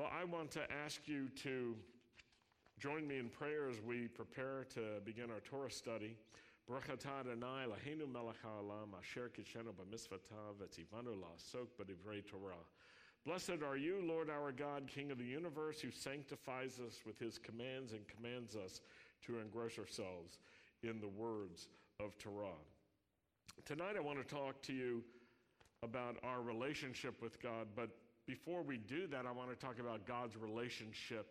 Well, I want to ask you to join me in prayer as we prepare to begin our Torah study. Blessed are you, Lord our God, King of the universe, who sanctifies us with his commands and commands us to engross ourselves in the words of Torah. Tonight, I want to talk to you about our relationship with God, but before we do that, I want to talk about God's relationship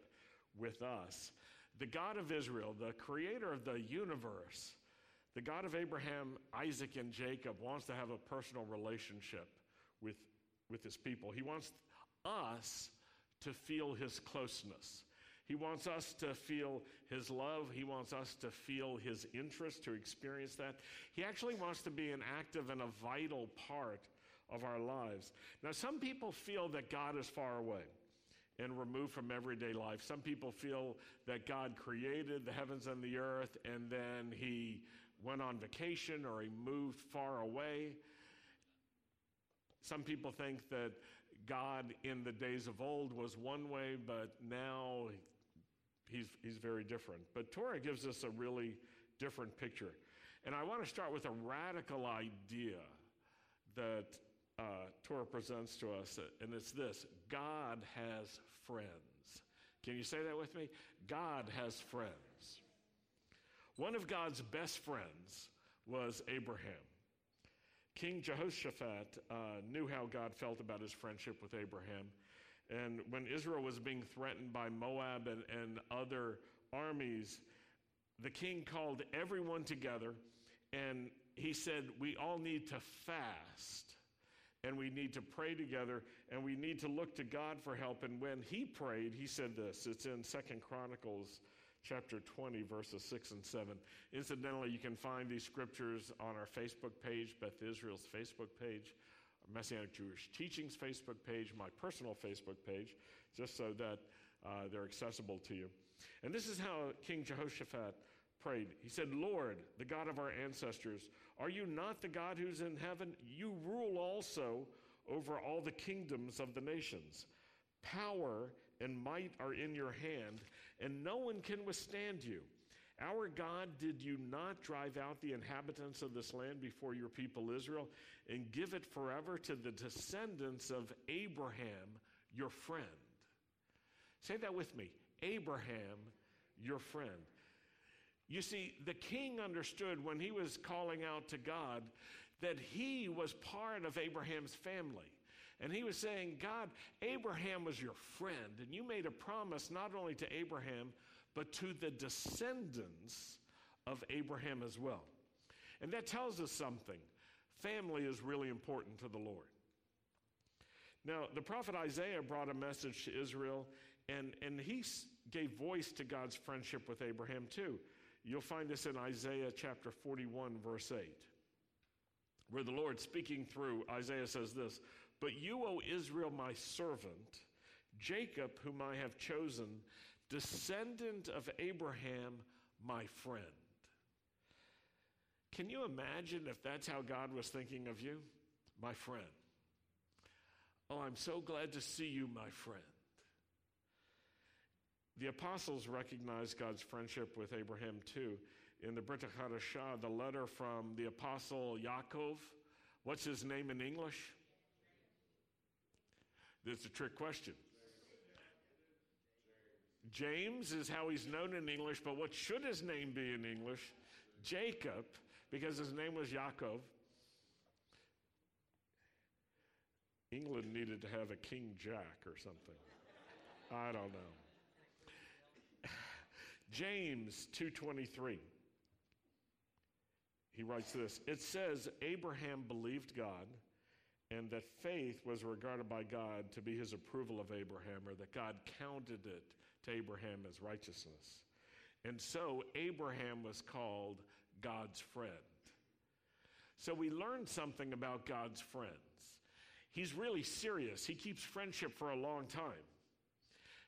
with us. The God of Israel, the creator of the universe, the God of Abraham, Isaac, and Jacob, wants to have a personal relationship with, with his people. He wants us to feel his closeness. He wants us to feel his love. He wants us to feel his interest, to experience that. He actually wants to be an active and a vital part of our lives. Now, some people feel that God is far away and removed from everyday life. Some people feel that God created the heavens and the earth and then he went on vacation or he moved far away. Some people think that God in the days of old was one way, but now he's, he's very different. But Torah gives us a really different picture. And I want to start with a radical idea that uh, Torah presents to us, and it's this God has friends. Can you say that with me? God has friends. One of God's best friends was Abraham. King Jehoshaphat uh, knew how God felt about his friendship with Abraham. And when Israel was being threatened by Moab and, and other armies, the king called everyone together and he said, We all need to fast and we need to pray together and we need to look to God for help. And when he prayed, he said this. It's in Second Chronicles chapter 20, verses 6 and 7. Incidentally, you can find these scriptures on our Facebook page, Beth Israel's Facebook page, Messianic Jewish Teachings Facebook page, my personal Facebook page, just so that uh, they're accessible to you. And this is how King Jehoshaphat prayed. He said, Lord, the God of our ancestors, are you not the God who's in heaven? You rule also over all the kingdoms of the nations. Power and might are in your hand, and no one can withstand you. Our God, did you not drive out the inhabitants of this land before your people Israel and give it forever to the descendants of Abraham, your friend? Say that with me Abraham, your friend. You see, the king understood when he was calling out to God that he was part of Abraham's family. And he was saying, God, Abraham was your friend, and you made a promise not only to Abraham, but to the descendants of Abraham as well. And that tells us something. Family is really important to the Lord. Now, the prophet Isaiah brought a message to Israel, and, and he gave voice to God's friendship with Abraham too. You'll find this in Isaiah chapter 41, verse 8, where the Lord speaking through Isaiah says this But you, O Israel, my servant, Jacob, whom I have chosen, descendant of Abraham, my friend. Can you imagine if that's how God was thinking of you? My friend. Oh, I'm so glad to see you, my friend. The apostles recognized God's friendship with Abraham too. In the Brit Hadashah, the letter from the apostle Yaakov, what's his name in English? That's a trick question. James is how he's known in English, but what should his name be in English? Jacob, because his name was Yaakov. England needed to have a King Jack or something. I don't know. James 2:23. He writes this. It says Abraham believed God and that faith was regarded by God to be his approval of Abraham or that God counted it to Abraham as righteousness. And so Abraham was called God's friend. So we learned something about God's friends. He's really serious. He keeps friendship for a long time.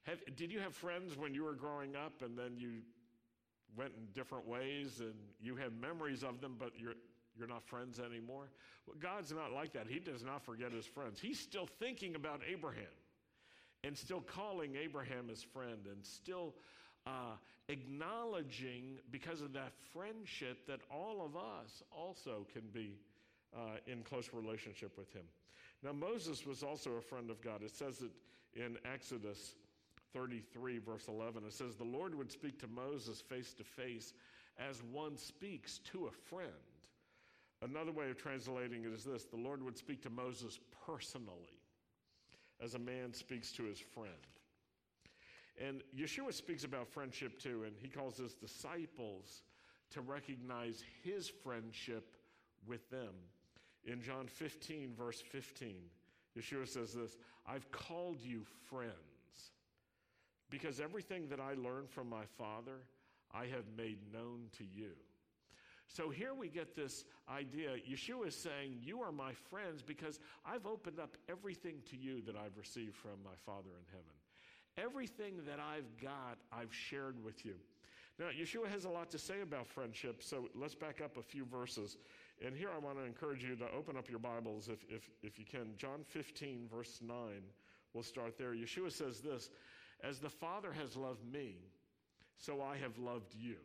Have, did you have friends when you were growing up and then you went in different ways and you have memories of them, but you're, you're not friends anymore? Well, God's not like that. He does not forget his friends. He's still thinking about Abraham. and still calling Abraham his friend and still uh, acknowledging, because of that friendship, that all of us also can be uh, in close relationship with him. Now, Moses was also a friend of God. It says it in Exodus 33, verse 11. It says, The Lord would speak to Moses face to face as one speaks to a friend. Another way of translating it is this the Lord would speak to Moses personally, as a man speaks to his friend. And Yeshua speaks about friendship too, and he calls his disciples to recognize his friendship with them. In John 15, verse 15, Yeshua says this I've called you friends because everything that I learned from my Father, I have made known to you. So here we get this idea. Yeshua is saying, You are my friends because I've opened up everything to you that I've received from my Father in heaven. Everything that I've got, I've shared with you. Now, Yeshua has a lot to say about friendship, so let's back up a few verses. And here I want to encourage you to open up your Bibles if, if, if you can. John 15, verse 9, we'll start there. Yeshua says this As the Father has loved me, so I have loved you.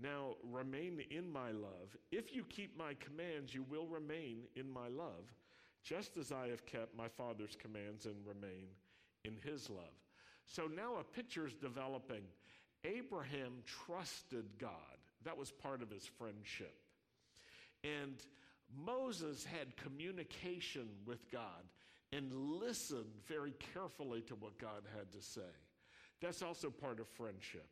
Now remain in my love. If you keep my commands, you will remain in my love, just as I have kept my Father's commands and remain in his love. So now a picture is developing. Abraham trusted God, that was part of his friendship. And Moses had communication with God and listened very carefully to what God had to say. That's also part of friendship.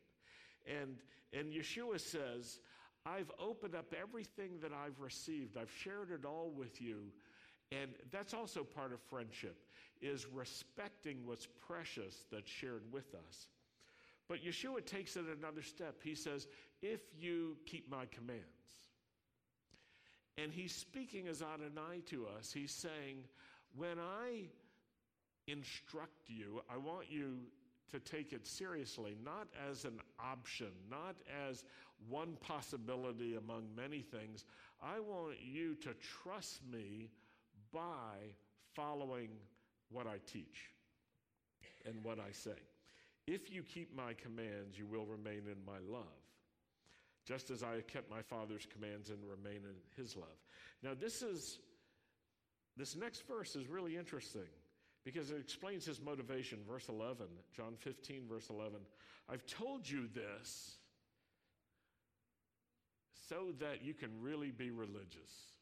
And, and Yeshua says, I've opened up everything that I've received. I've shared it all with you. And that's also part of friendship, is respecting what's precious that's shared with us. But Yeshua takes it another step. He says, if you keep my commands. And he's speaking as Adonai to us. He's saying, when I instruct you, I want you to take it seriously, not as an option, not as one possibility among many things. I want you to trust me by following what I teach and what I say. If you keep my commands, you will remain in my love, just as I have kept my Father's commands and remain in his love. Now, this is this next verse is really interesting because it explains his motivation. Verse 11, John 15, verse 11. I've told you this so that you can really be religious.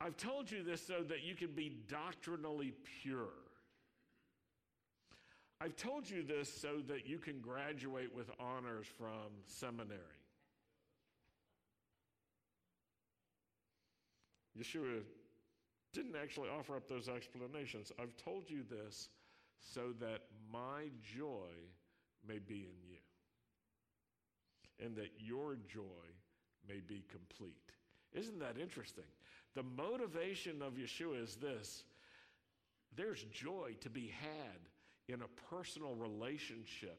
I've told you this so that you can be doctrinally pure. I've told you this so that you can graduate with honors from seminary. Yeshua didn't actually offer up those explanations. I've told you this so that my joy may be in you and that your joy may be complete. Isn't that interesting? The motivation of Yeshua is this there's joy to be had in a personal relationship,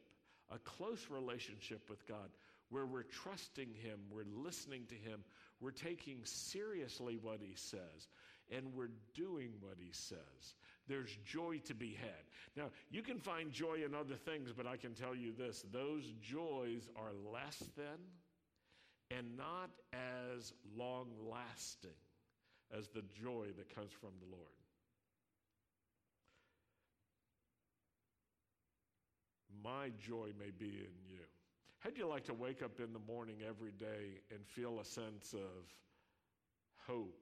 a close relationship with God, where we're trusting Him, we're listening to Him, we're taking seriously what He says and we're doing what he says. There's joy to be had. Now, you can find joy in other things, but I can tell you this those joys are less than and not as long lasting as the joy that comes from the Lord. My joy may be in you. How'd you like to wake up in the morning every day and feel a sense of hope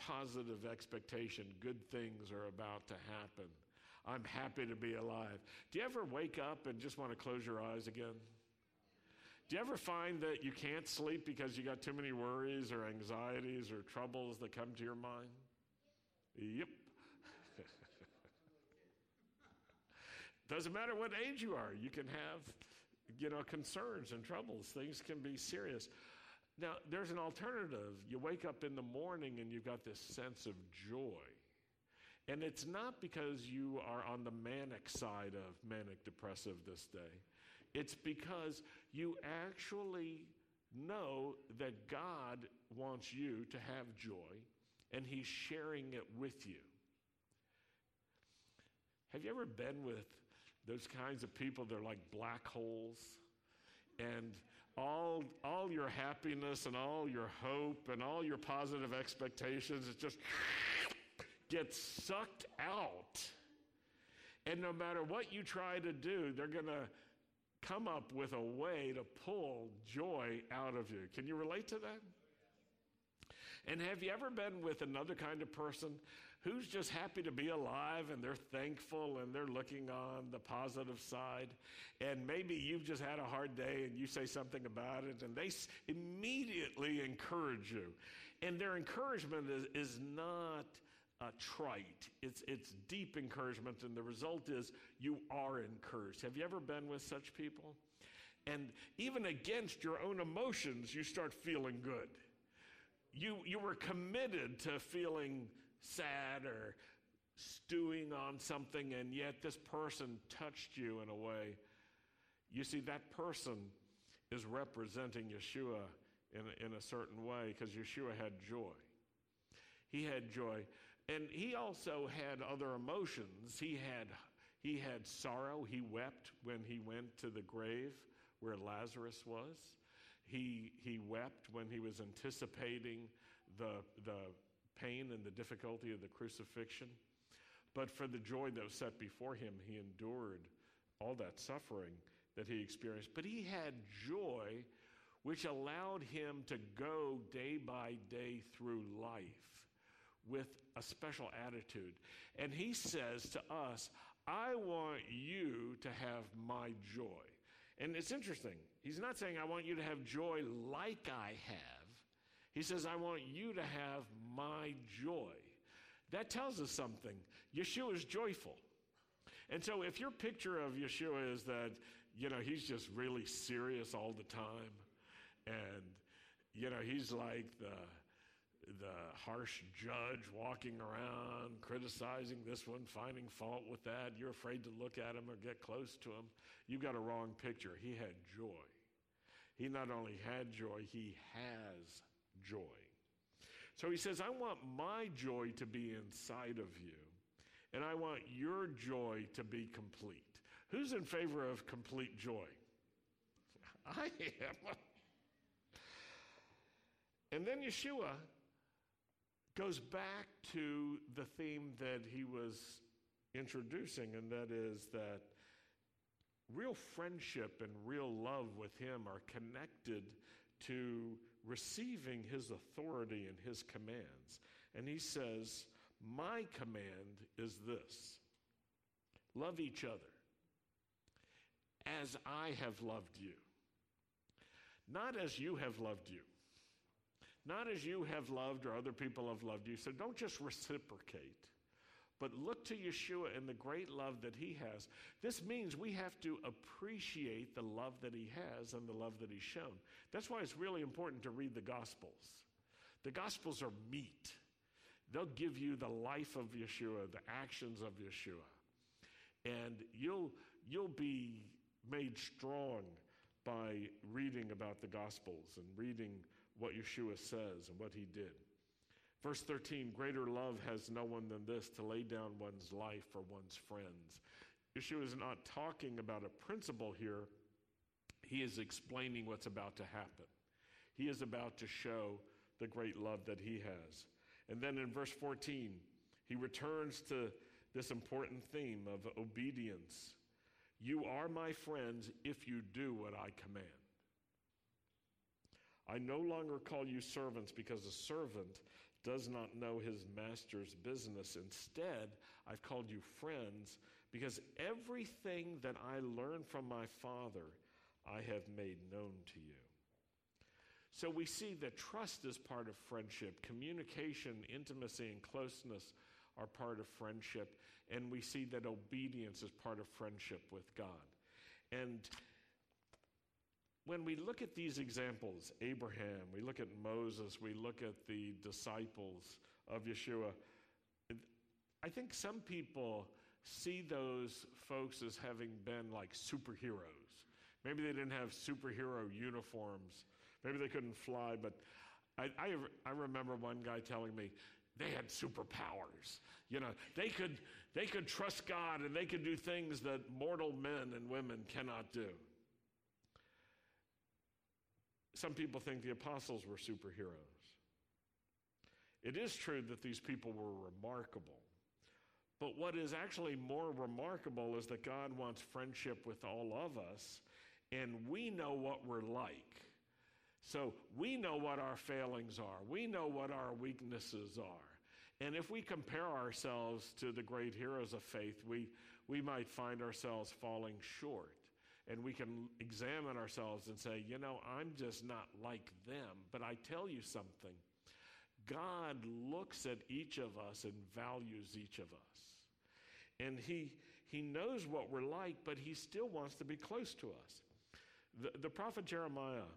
positive expectation. Good things are about to happen. I'm happy to be alive. Do you ever wake up and just want to close your eyes again? Do you ever find that you can't sleep because you got too many worries or anxieties or troubles that come to your mind? Yep. Doesn't matter what age you are, you can have, you know, concerns and troubles. Things can be serious. Now, there's an alternative. You wake up in the morning and you've got this sense of joy. And it's not because you are on the manic side of manic depressive this day. It's because you actually know that God wants you to have joy and He's sharing it with you. Have you ever been with those kinds of people? They're like black holes. And all, all your happiness and all your hope and all your positive expectations, it just gets sucked out. And no matter what you try to do, they're going to come up with a way to pull joy out of you. Can you relate to that? And have you ever been with another kind of person who's just happy to be alive and they're thankful and they're looking on the positive side? And maybe you've just had a hard day and you say something about it and they immediately encourage you. And their encouragement is, is not uh, trite. It's, it's deep encouragement, and the result is you are encouraged. Have you ever been with such people? And even against your own emotions, you start feeling good. You, you were committed to feeling sad or stewing on something, and yet this person touched you in a way. You see, that person is representing Yeshua in a, in a certain way because Yeshua had joy. He had joy. And he also had other emotions. He had, he had sorrow. He wept when he went to the grave where Lazarus was. He, he wept when he was anticipating the, the pain and the difficulty of the crucifixion. But for the joy that was set before him, he endured all that suffering that he experienced. But he had joy which allowed him to go day by day through life with a special attitude. And he says to us, I want you to have my joy. And it's interesting. He's not saying, I want you to have joy like I have. He says, I want you to have my joy. That tells us something. Yeshua is joyful. And so if your picture of Yeshua is that, you know, he's just really serious all the time, and, you know, he's like the the harsh judge walking around criticizing this one, finding fault with that. You're afraid to look at him or get close to him. You've got a wrong picture. He had joy. He not only had joy, he has joy. So he says, I want my joy to be inside of you, and I want your joy to be complete. Who's in favor of complete joy? I am. And then Yeshua goes back to the theme that he was introducing, and that is that real friendship and real love with him are connected to receiving his authority and his commands. And he says, My command is this love each other as I have loved you, not as you have loved you. Not as you have loved or other people have loved you. So don't just reciprocate, but look to Yeshua and the great love that he has. This means we have to appreciate the love that he has and the love that he's shown. That's why it's really important to read the Gospels. The Gospels are meat, they'll give you the life of Yeshua, the actions of Yeshua. And you'll, you'll be made strong by reading about the Gospels and reading what Yeshua says and what he did. Verse 13 Greater love has no one than this to lay down one's life for one's friends. Yeshua is not talking about a principle here, he is explaining what's about to happen. He is about to show the great love that he has. And then in verse 14, he returns to this important theme of obedience. You are my friends if you do what I command. I no longer call you servants because a servant does not know his master's business. Instead, I've called you friends because everything that I learned from my Father, I have made known to you. So we see that trust is part of friendship, communication, intimacy, and closeness are part of friendship, and we see that obedience is part of friendship with God. And when we look at these examples, Abraham, we look at Moses, we look at the disciples of Yeshua, I think some people see those folks as having been like superheroes. Maybe they didn't have superhero uniforms. Maybe they couldn't fly, but I, I, I remember one guy telling me they had superpowers. You know, they could, they could trust God and they could do things that mortal men and women cannot do. Some people think the apostles were superheroes. It is true that these people were remarkable. But what is actually more remarkable is that God wants friendship with all of us, and we know what we're like. So we know what our failings are, we know what our weaknesses are. And if we compare ourselves to the great heroes of faith, we, we might find ourselves falling short. And we can examine ourselves and say, you know, I'm just not like them. But I tell you something God looks at each of us and values each of us. And he, he knows what we're like, but he still wants to be close to us. The, the prophet Jeremiah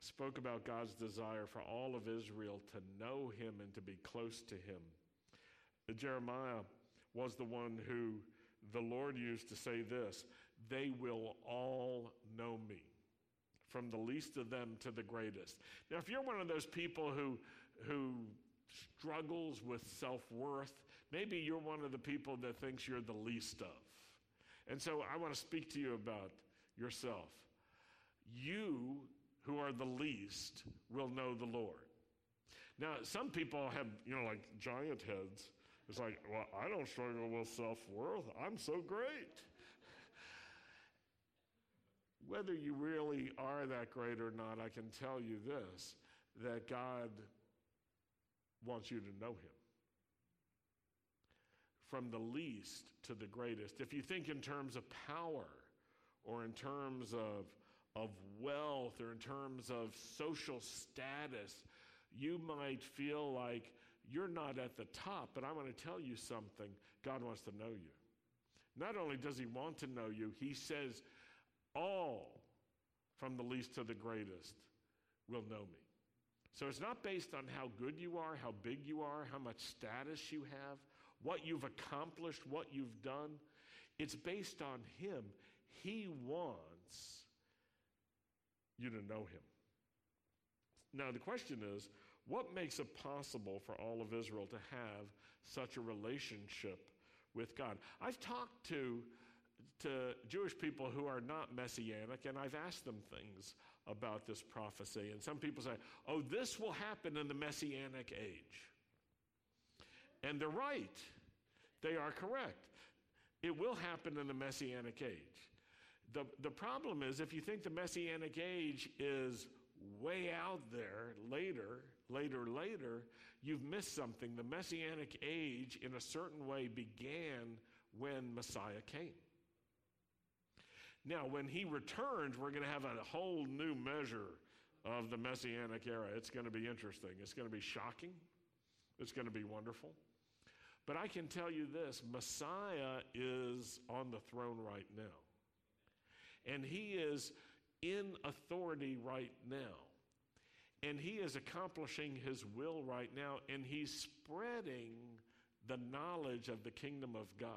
spoke about God's desire for all of Israel to know him and to be close to him. Jeremiah was the one who the Lord used to say this they will all know me, from the least of them to the greatest. Now, if you're one of those people who, who struggles with self worth, maybe you're one of the people that thinks you're the least of. And so I want to speak to you about yourself. You who are the least will know the Lord. Now, some people have, you know, like giant heads. It's like, well, I don't struggle with self worth. I'm so great. Whether you really are that great or not, I can tell you this that God wants you to know Him. From the least to the greatest. If you think in terms of power or in terms of of wealth or in terms of social status, you might feel like you're not at the top, but I'm going to tell you something. God wants to know you. Not only does He want to know you, He says, All from the least to the greatest will know me. So it's not based on how good you are, how big you are, how much status you have, what you've accomplished, what you've done. It's based on Him. He wants you to know him. Now, the question is what makes it possible for all of Israel to have such a relationship with God? I've talked to, to Jewish people who are not messianic, and I've asked them things about this prophecy. And some people say, oh, this will happen in the messianic age. And they're right, they are correct. It will happen in the messianic age. The, the problem is if you think the Messianic age is way out there later, later, later, you've missed something. The Messianic age, in a certain way, began when Messiah came. Now, when he returns, we're going to have a whole new measure of the Messianic era. It's going to be interesting. It's going to be shocking. It's going to be wonderful. But I can tell you this Messiah is on the throne right now and he is in authority right now. And he is accomplishing his will right now, and he's spreading the knowledge of the kingdom of God.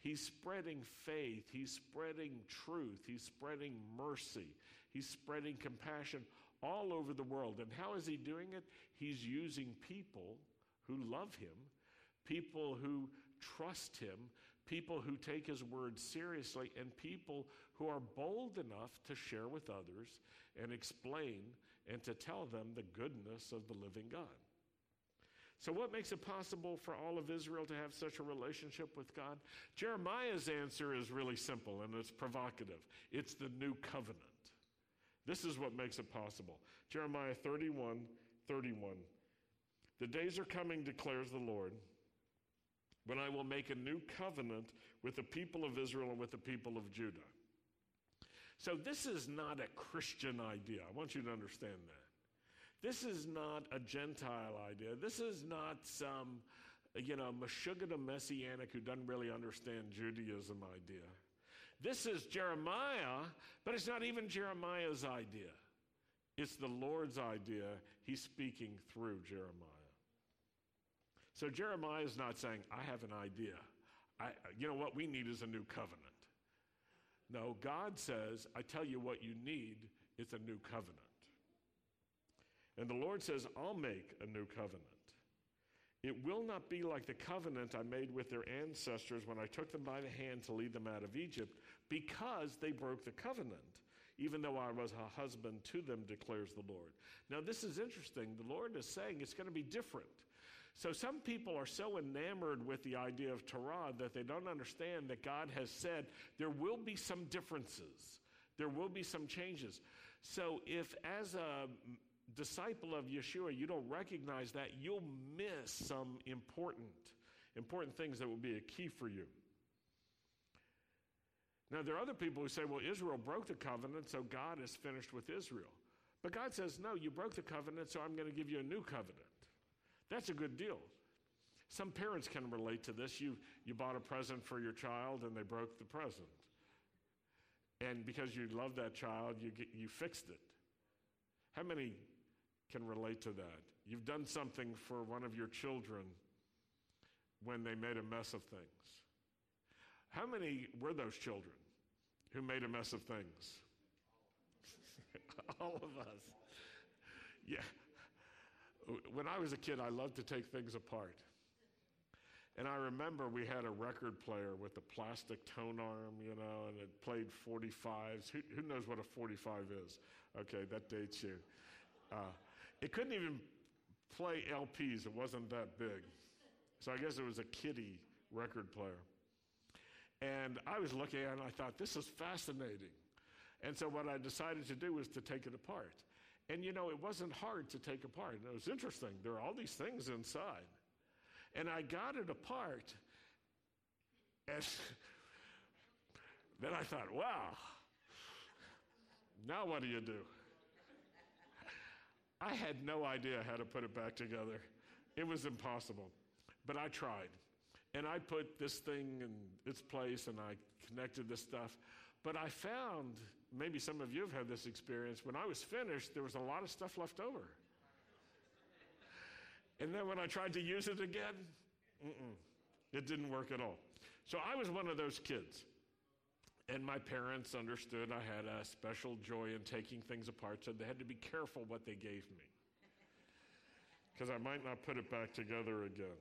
He's spreading faith, he's spreading truth, he's spreading mercy, he's spreading compassion all over the world. And how is he doing it? He's using people who love him, people who trust him, people who take his word seriously, and people who are bold enough to share with others and explain and to tell them the goodness of the living God. So, what makes it possible for all of Israel to have such a relationship with God? Jeremiah's answer is really simple and it's provocative it's the new covenant. This is what makes it possible. Jeremiah 31 31. The days are coming, declares the Lord when I will make a new covenant with the people of Israel and with the people of Judah. So, this is not a Christian idea. I want you to understand that. This is not a Gentile idea. This is not some, you know, Meshuggah Messianic who doesn't really understand Judaism idea. This is Jeremiah, but it's not even Jeremiah's idea. It's the Lord's idea. He's speaking through Jeremiah. So Jeremiah is not saying, I have an idea. I, you know what we need is a new covenant. No, God says, I tell you what you need, it's a new covenant. And the Lord says, I'll make a new covenant. It will not be like the covenant I made with their ancestors when I took them by the hand to lead them out of Egypt, because they broke the covenant, even though I was a husband to them, declares the Lord. Now, this is interesting. The Lord is saying it's going to be different. So, some people are so enamored with the idea of Torah that they don't understand that God has said there will be some differences, there will be some changes. So, if as a disciple of Yeshua, you don't recognize that, you'll miss some important, important things that will be a key for you. Now, there are other people who say, well, Israel broke the covenant, so God is finished with Israel. But God says, no, you broke the covenant, so I'm going to give you a new covenant. That's a good deal. Some parents can relate to this. You, you bought a present for your child and they broke the present. And because you love that child, you, get, you fixed it. How many can relate to that? You've done something for one of your children when they made a mess of things. How many were those children who made a mess of things? All of us. Yeah. When I was a kid, I loved to take things apart. And I remember we had a record player with a plastic tone arm, you know, and it played 45s. Who, who knows what a 45 is? Okay, that dates you. Uh, it couldn't even play LPs, it wasn't that big. So I guess it was a kiddie record player. And I was looking at it and I thought, this is fascinating. And so what I decided to do was to take it apart. And you know, it wasn't hard to take apart. And It was interesting. There are all these things inside. And I got it apart. And then I thought, wow, now what do you do? I had no idea how to put it back together. It was impossible. But I tried. And I put this thing in its place and I connected this stuff. But I found, maybe some of you have had this experience, when I was finished, there was a lot of stuff left over. And then when I tried to use it again, it didn't work at all. So I was one of those kids. And my parents understood I had a special joy in taking things apart, so they had to be careful what they gave me. Because I might not put it back together again.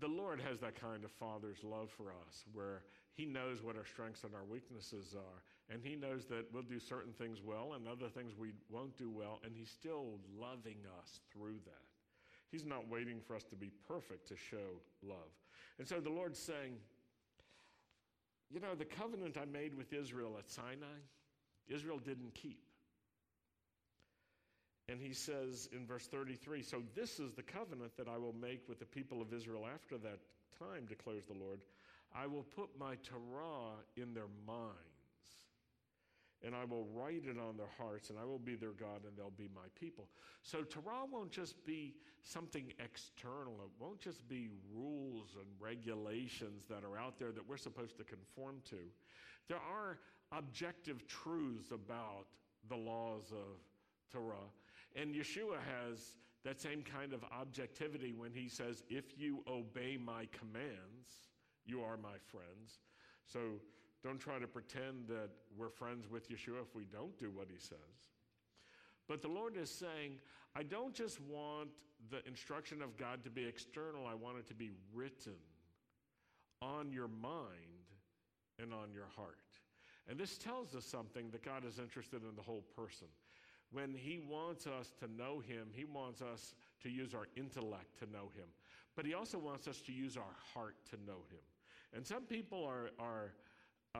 The Lord has that kind of father's love for us where He knows what our strengths and our weaknesses are. And He knows that we'll do certain things well and other things we won't do well. And He's still loving us through that. He's not waiting for us to be perfect to show love. And so the Lord's saying, you know, the covenant I made with Israel at Sinai, Israel didn't keep. And he says in verse 33 So this is the covenant that I will make with the people of Israel after that time, declares the Lord. I will put my Torah in their minds, and I will write it on their hearts, and I will be their God, and they'll be my people. So Torah won't just be something external, it won't just be rules and regulations that are out there that we're supposed to conform to. There are objective truths about the laws of Torah and Yeshua has that same kind of objectivity when he says, If you obey my commands, you are my friends. So don't try to pretend that we're friends with Yeshua if we don't do what he says. But the Lord is saying, I don't just want the instruction of God to be external, I want it to be written on your mind and on your heart. And this tells us something that God is interested in the whole person. When He wants us to know Him, He wants us to use our intellect to know Him. But He also wants us to use our heart to know Him. And some people are, are uh,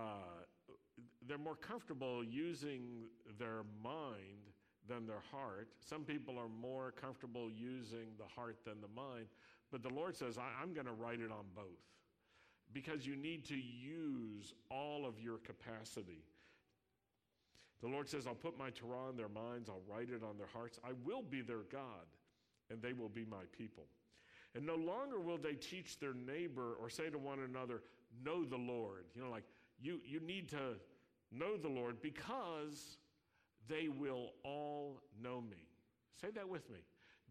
they're more comfortable using their mind than their heart. Some people are more comfortable using the heart than the mind. But the Lord says, I, am going to write it on both because you need to use all of your capacity. The Lord says, I'll put my Torah in their minds, I'll write it on their hearts. I will be their God, and they will be my people. And no longer will they teach their neighbor or say to one another, Know the Lord. You know, like, you, you need to know the Lord because they will all know me. Say that with me.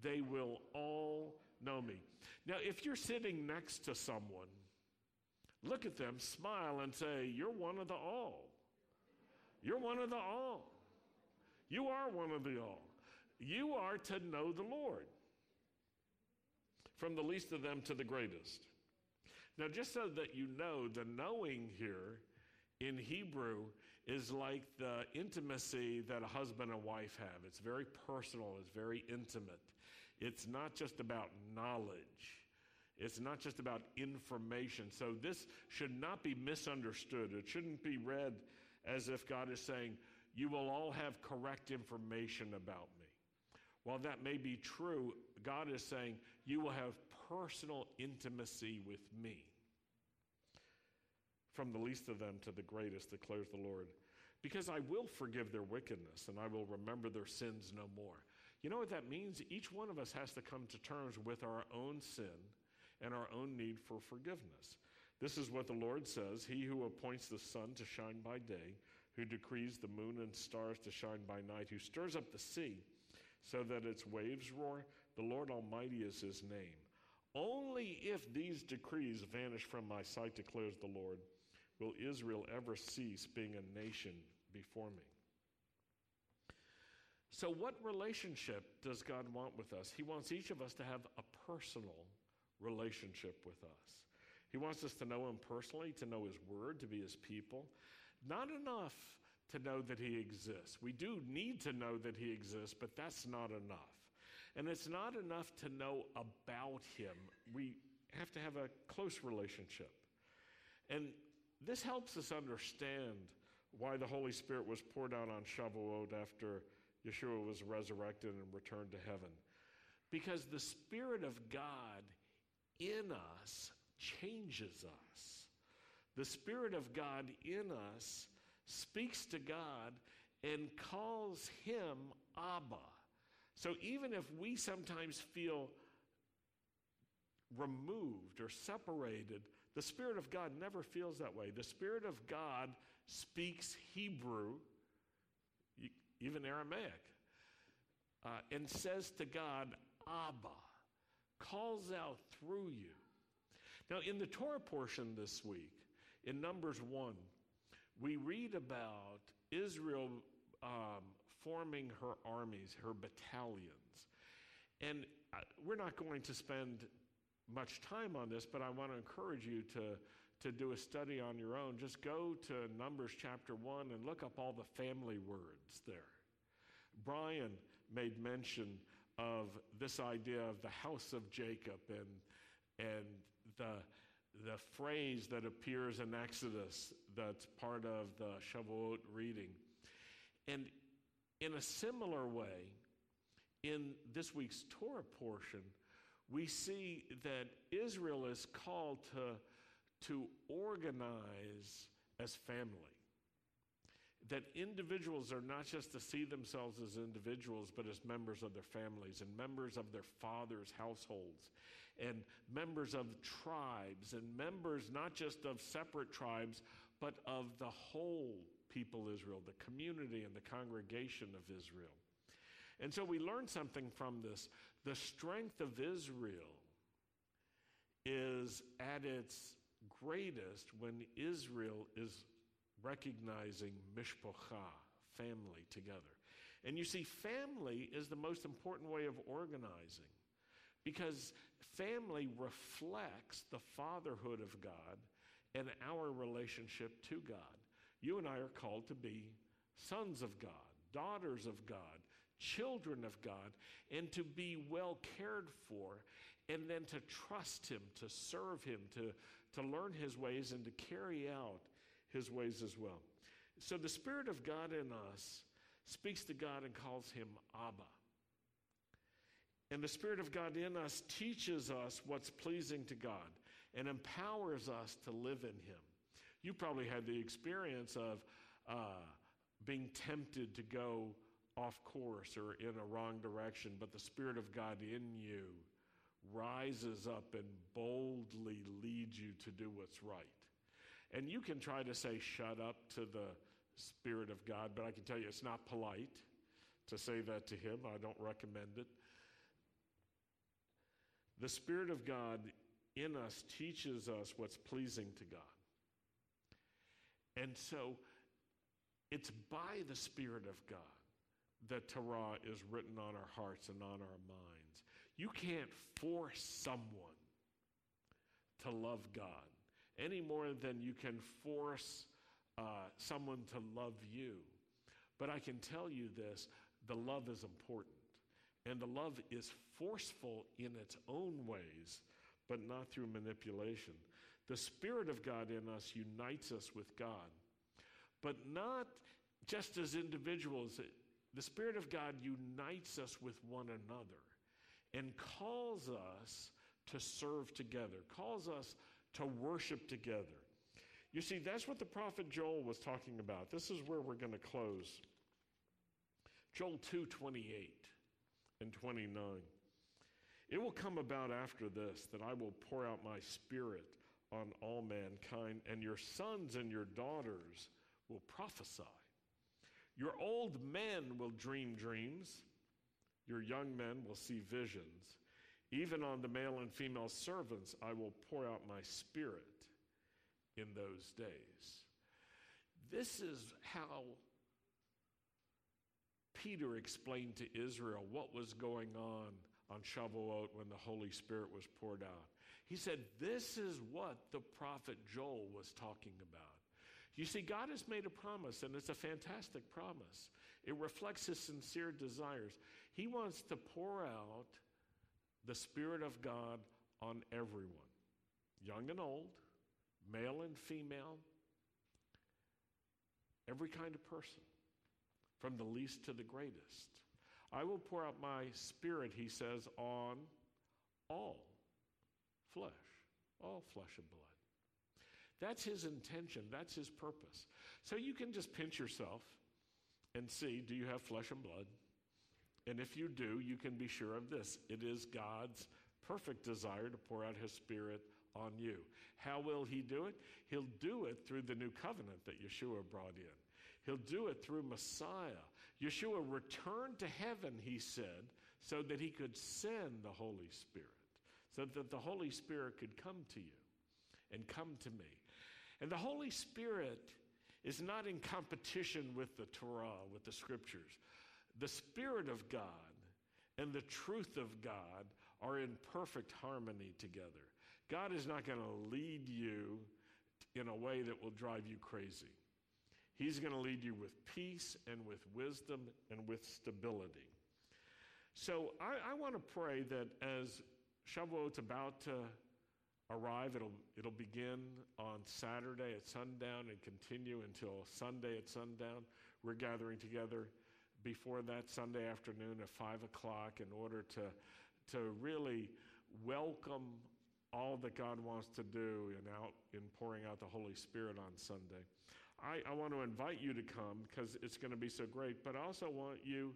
They will all know me. Now, if you're sitting next to someone, look at them, smile, and say, You're one of the all. You're one of the all. You are one of the all. You are to know the Lord, from the least of them to the greatest. Now, just so that you know, the knowing here in Hebrew is like the intimacy that a husband and wife have. It's very personal, it's very intimate. It's not just about knowledge, it's not just about information. So, this should not be misunderstood. It shouldn't be read as if God is saying, You will all have correct information about me. While that may be true, God is saying, You will have personal intimacy with me. From the least of them to the greatest, declares the Lord. Because I will forgive their wickedness and I will remember their sins no more. You know what that means? Each one of us has to come to terms with our own sin and our own need for forgiveness. This is what the Lord says He who appoints the sun to shine by day, who decrees the moon and stars to shine by night, who stirs up the sea so that its waves roar, the Lord Almighty is his name. Only if these decrees vanish from my sight, declares the Lord, will Israel ever cease being a nation before me. So, what relationship does God want with us? He wants each of us to have a personal relationship with us. He wants us to know Him personally, to know His Word, to be His people. Not enough to know that He exists. We do need to know that He exists, but that's not enough. And it's not enough to know about Him. We have to have a close relationship. And this helps us understand why the Holy Spirit was poured out on Shavuot after Yeshua was resurrected and returned to heaven. Because the Spirit of God in us changes us. The Spirit of God in us speaks to God and calls him Abba. So even if we sometimes feel removed or separated, the Spirit of God never feels that way. The Spirit of God speaks Hebrew, even Aramaic, uh, and says to God, Abba, calls out through you. Now, in the Torah portion this week, in Numbers 1, we read about Israel um, forming her armies, her battalions. And uh, we're not going to spend much time on this, but I want to encourage you to, to do a study on your own. Just go to Numbers chapter 1 and look up all the family words there. Brian made mention of this idea of the house of Jacob and, and the, the phrase that appears in Exodus that's part of the Shavuot reading. And in a similar way, in this week's Torah portion, we see that Israel is called to, to organize as family. That individuals are not just to see themselves as individuals, but as members of their families and members of their father's households and members of tribes and members not just of separate tribes, but of the whole people Israel, the community and the congregation of Israel. And so we learn something from this. The strength of Israel is at its greatest when Israel is recognizing mishpocha, family together. And you see, family is the most important way of organizing because family reflects the fatherhood of God and our relationship to God. You and I are called to be sons of God, daughters of God, children of God, and to be well cared for, and then to trust Him, to serve Him, to, to learn His ways, and to carry out His ways as well. So the Spirit of God in us speaks to God and calls Him Abba. And the Spirit of God in us teaches us what's pleasing to God and empowers us to live in Him. You probably had the experience of uh, being tempted to go off course or in a wrong direction, but the Spirit of God in you rises up and boldly leads you to do what's right. And you can try to say, shut up to the Spirit of God, but I can tell you it's not polite to say that to Him. I don't recommend it. The Spirit of God in us teaches us what's pleasing to God. And so it's by the Spirit of God that Torah is written on our hearts and on our minds. You can't force someone to love God any more than you can force uh, someone to love you. But I can tell you this the love is important. And the love is forceful in its own ways, but not through manipulation. The Spirit of God in us unites us with God, but not just as individuals. The Spirit of God unites us with one another and calls us to serve together, calls us to worship together. You see, that's what the prophet Joel was talking about. This is where we're going to close. Joel 2 28 and 29. It will come about after this that I will pour out my spirit on all mankind, and your sons and your daughters will prophesy. Your old men will dream dreams, your young men will see visions. Even on the male and female servants, I will pour out my spirit in those days. This is how Peter explained to Israel what was going on on Shavuot when the Holy Spirit was poured out. He said, This is what the prophet Joel was talking about. You see, God has made a promise, and it's a fantastic promise. It reflects his sincere desires. He wants to pour out the Spirit of God on everyone, young and old, male and female, every kind of person from the least to the greatest. I will pour out my spirit, he says, on all flesh, all flesh and blood. That's his intention, that's his purpose. So you can just pinch yourself and see do you have flesh and blood? And if you do, you can be sure of this it is God's perfect desire to pour out his spirit on you. How will he do it? He'll do it through the new covenant that Yeshua brought in. He'll do it through Messiah. Yeshua returned to heaven, he said, so that he could send the Holy Spirit, so that the Holy Spirit could come to you and come to me. And the Holy Spirit is not in competition with the Torah, with the scriptures. The Spirit of God and the truth of God are in perfect harmony together. God is not going to lead you in a way that will drive you crazy. He's going to lead you with peace and with wisdom and with stability. So I, I want to pray that as Shavuot's about to arrive, it'll, it'll begin on Saturday at sundown and continue until Sunday at sundown. We're gathering together before that Sunday afternoon at 5 o'clock in order to, to really welcome all that God wants to do in, out, in pouring out the Holy Spirit on Sunday. I, I want to invite you to come because it's going to be so great, but I also want you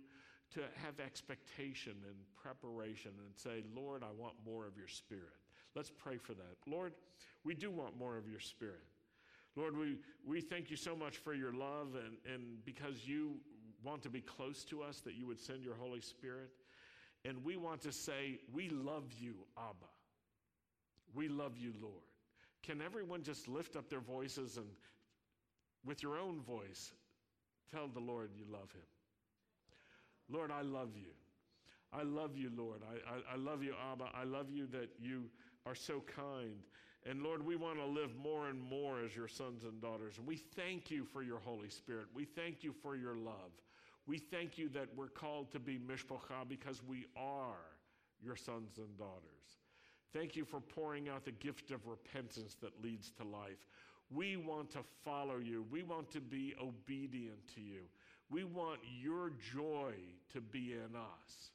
to have expectation and preparation and say, Lord, I want more of your spirit. Let's pray for that. Lord, we do want more of your spirit. Lord, we, we thank you so much for your love and, and because you want to be close to us, that you would send your Holy Spirit. And we want to say, We love you, Abba. We love you, Lord. Can everyone just lift up their voices and with your own voice, tell the Lord you love him. Lord, I love you. I love you, Lord. I, I, I, love you, Abba. I love you that you are so kind. And Lord, we want to live more and more as your sons and daughters. And we thank you for your Holy Spirit. We thank you for your love. We thank you that we're called to be mishpocha because we are your sons and daughters. Thank you for pouring out the gift of repentance that leads to life. We want to follow you. We want to be obedient to you. We want your joy to be in us.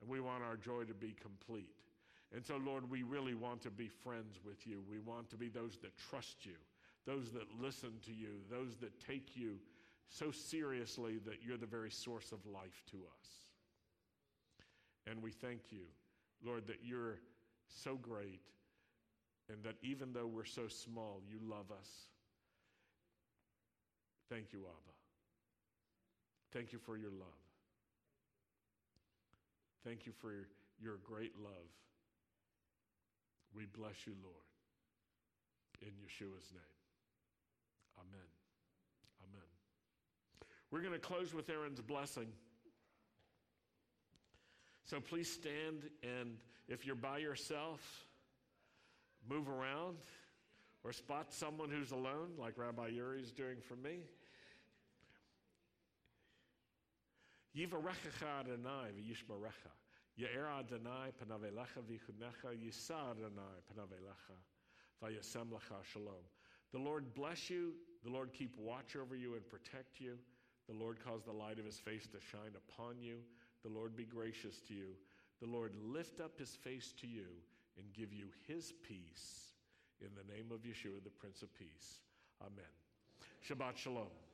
And we want our joy to be complete. And so, Lord, we really want to be friends with you. We want to be those that trust you, those that listen to you, those that take you so seriously that you're the very source of life to us. And we thank you, Lord, that you're so great and that even though we're so small, you love us. Thank you, Abba. Thank you for your love. Thank you for your great love. We bless you, Lord. In Yeshua's name. Amen. Amen. We're going to close with Aaron's blessing. So please stand, and if you're by yourself, move around or spot someone who's alone, like Rabbi Yuri is doing for me. Yivarechecha Adonai v'yishmarecha. Shalom. The Lord bless you. The Lord keep watch over you and protect you. The Lord cause the light of his face to shine upon you. The Lord be gracious to you. The Lord lift up his face to you and give you his peace. In the name of Yeshua, the Prince of Peace. Amen. Shabbat Shalom.